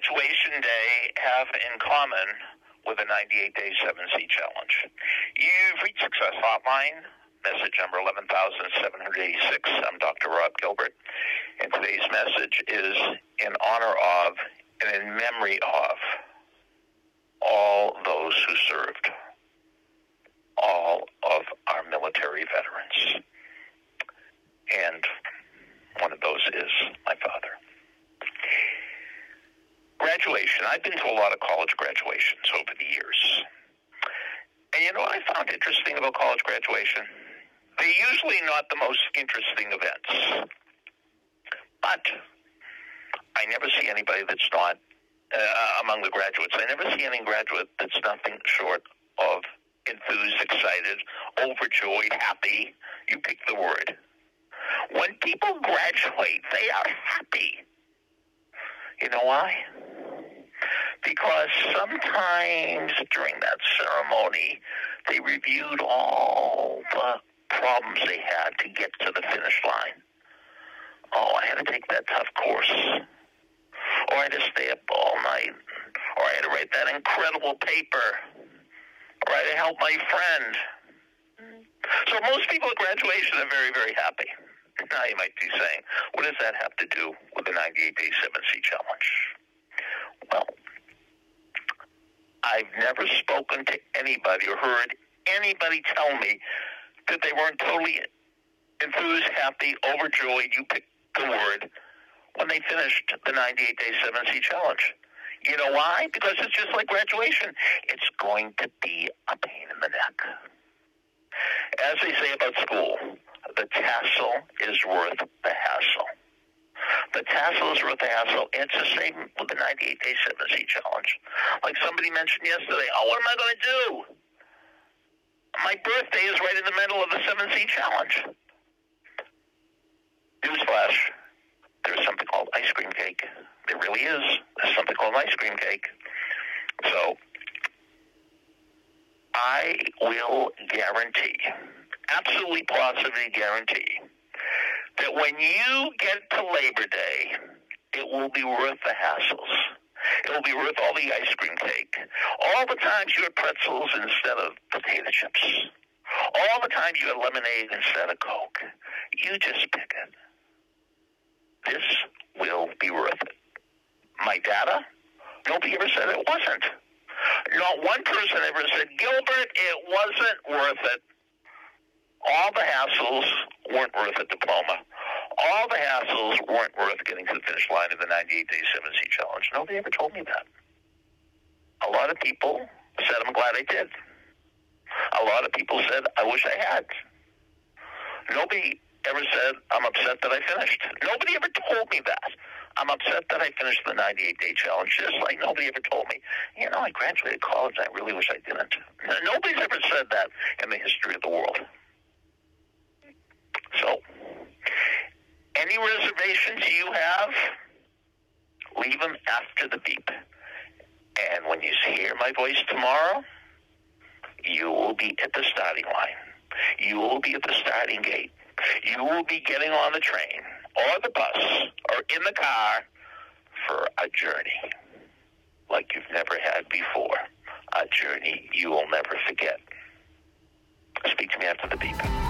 graduation day have in common with a 98 day 7C challenge? You've reached Success Hotline, message number 11786. I'm Dr. Rob Gilbert, and today's message is in honor of and in memory of all those who served, all of our military veterans. And one of those is my father. Graduation. I've been to a lot of college graduations over the years. And you know what I found interesting about college graduation? They're usually not the most interesting events. But I never see anybody that's not uh, among the graduates. I never see any graduate that's nothing short of enthused, excited, overjoyed, happy. You pick the word. When people graduate, they are happy. You know why? Because sometimes during that ceremony, they reviewed all the problems they had to get to the finish line. Oh, I had to take that tough course. Or I had to stay up all night. Or I had to write that incredible paper. Or I had to help my friend. So most people at graduation are very, very happy. Now you might be saying, what does that have to do with the 98 Day 7C Challenge? Well, I've never spoken to anybody or heard anybody tell me that they weren't totally enthused, happy, overjoyed, you pick the word, when they finished the 98 Day 7C Challenge. You know why? Because it's just like graduation. It's going to be a pain in the neck. As they say about school, the tassel is worth the hassle. The tassel is worth the hassle. It's the same with the 98 Day 7C Challenge. Like somebody mentioned yesterday, oh, what am I going to do? My birthday is right in the middle of the 7C Challenge. Newsflash, there's something called ice cream cake. There really is. There's something called ice cream cake. So, I will guarantee, absolutely positively guarantee, that when you get to Labor Day, it will be worth the hassles. It will be worth all the ice cream cake. All the times you had pretzels instead of potato chips. All the times you had lemonade instead of Coke. You just pick it. This will be worth it. My data, nobody ever said it wasn't. Not one person ever said, Gilbert, it wasn't worth it. All the hassles weren't worth a diploma. All the hassles weren't worth getting to the finish line of the 98 Day 7C Challenge. Nobody ever told me that. A lot of people said, I'm glad I did. A lot of people said, I wish I had. Nobody ever said, I'm upset that I finished. Nobody ever told me that. I'm upset that I finished the 98 day challenge, just like nobody ever told me, you know, I graduated college. I really wish I didn't. Nobody's ever said that in the history of the world. So, any reservations you have, leave them after the beep. And when you hear my voice tomorrow, you will be at the starting line. You will be at the starting gate. You will be getting on the train or the bus or in the car for a journey like you've never had before. A journey you will never forget. Speak to me after the beep.